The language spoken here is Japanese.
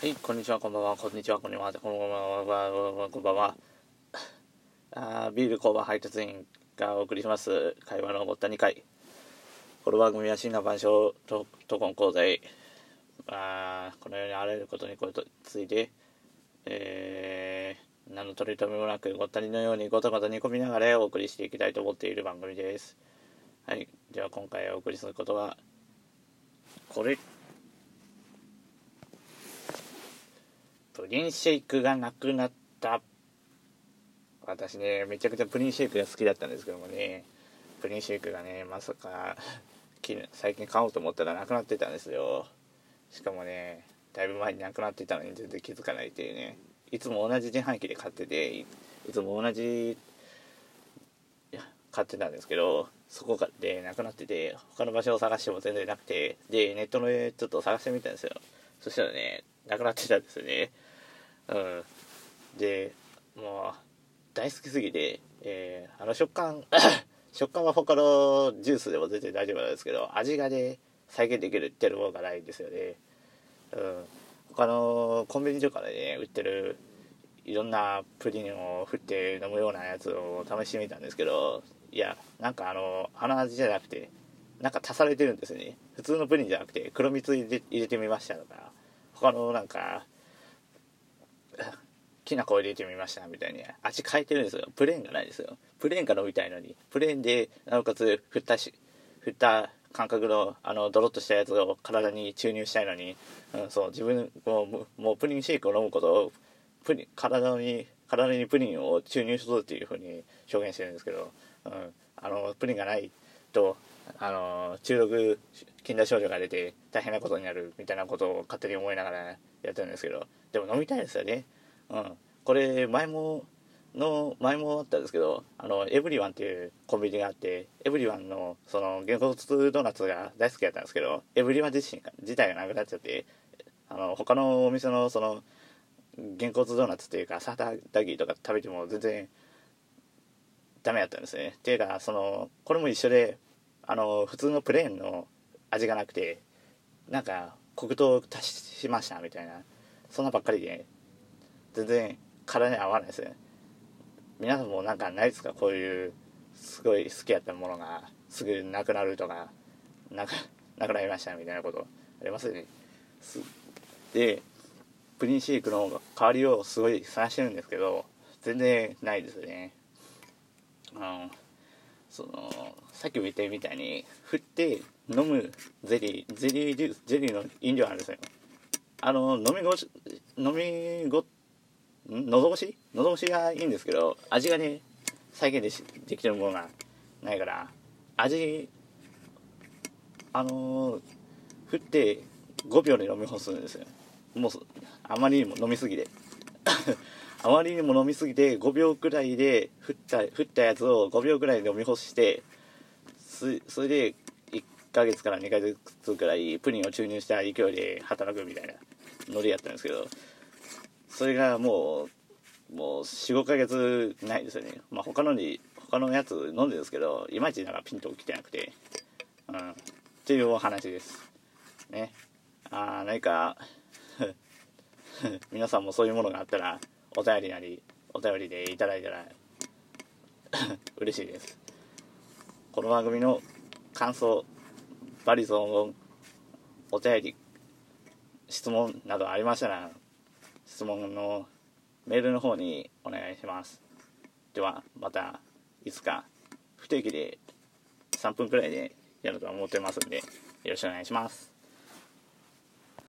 はい、こんにちは、こんばんは、こんにちは、こんにちは、こんばんは、こんばんは。んんはあービール工場配達員がお送りします、会話のごった2回。この番組は新な万象と闘魂講座あこのようにあらゆることにこれとついて、えー、何の取り留めもなくごったりのようにごたごた煮込みながらお送りしていきたいと思っている番組です。はい、では今回お送りすることは、これ。プリンシェイクがなくなった。私ねめちゃくちゃプリンシェイクが好きだったんですけどもね。プリンシェイクがねまさか最近買おうと思ったらなくなってたんですよ。しかもねだいぶ前になくなってたのに全然気づかないっていうね。いつも同じ自販機で買ってていつも同じ買ってたんですけどそこでなくなってて他の場所を探しても全然なくてでネットのちょっと探してみたんですよ。そしたらねなくなってたんですね。うん。でもう大好きすぎて、えー、あの食感 食感は他のジュースでも全然大丈夫なんですけど味がね再現できるってるものがないんですよね。うん。他のコンビニとかでね売ってるいろんなプリンを振って飲むようなやつを試してみたんですけどいやなんかあのあの味じゃなくてなんか足されてるんですね。普通のプリンじゃなくて黒蜜入れ入れてみましたとか他のなんかきな粉入れてみましたみたいに味変えてるんですよ。プレーンがないですよ。プレーンが飲みたいのに。プレーンでなおかつ振ったし振った感覚のあのドロッとしたやつを体に注入したいのに、うん、そう。自分もうもうプリンシェイクを飲むことをプリン体に体にプリンを注入するっていうふうに表現してるんですけど、うん、あのプリンがない。とあの中毒禁断症状が出て大変なことになるみたいなことを勝手に思いながらやってるんですけどでも飲みたいですよね。うん。これ前もの前もあったんですけどあのエブリワンっていうコンビニがあってエブリワンのその原骨ドーナツが大好きだったんですけどエブリワン自身が自体がなくなっちゃってあの他のお店のその原骨ドーナツっていうかサーターダギーとか食べても全然ダメだったんですね。っていうかそのこれも一緒であの普通のプレーンの味がなくてなんか黒糖を足しましたみたいなそんなばっかりで全然体に合わないですね。皆さんもなんかないですか？こういうすごい好きやったものがすぐなくなるとかなくなくなりましたみたいなこと。ありますよね。でプリンシェイクの代わりをすごい探してるんですけど全然ないですね。あのそのさっきも言ったみたいに振って飲むゼリーゼリージュースゼリーの飲料あるんですよ。あの飲みごし飲みご喉越し？喉越しがいいんですけど味がね再現でしできてるものがないから味あの、振って5秒で飲み干すんですよ。もうあまりにも飲みすぎて。あまりにも飲みすぎて5秒くらいで振った振ったやつを5秒くらいで飲み干してそれで1ヶ月から2ヶ月くらいプリンを注入した勢いで働くみたいなノリやったんですけどそれがもうもう45ヶ月ないですよね。まあ他のに他のやつ飲んでるんですけどいまいちなんかピンときてなくて。うん。っていうお話です。ね。ああ何か皆さんもそういうものがあったらお便りなりお便りでいただいたら 嬉しいです。この番組の感想バリゾンのお便り質問などありましたら質問のメールの方にお願いします。ではまたいつか不定期で3分くらいでやると思ってますんでよろしくお願いします。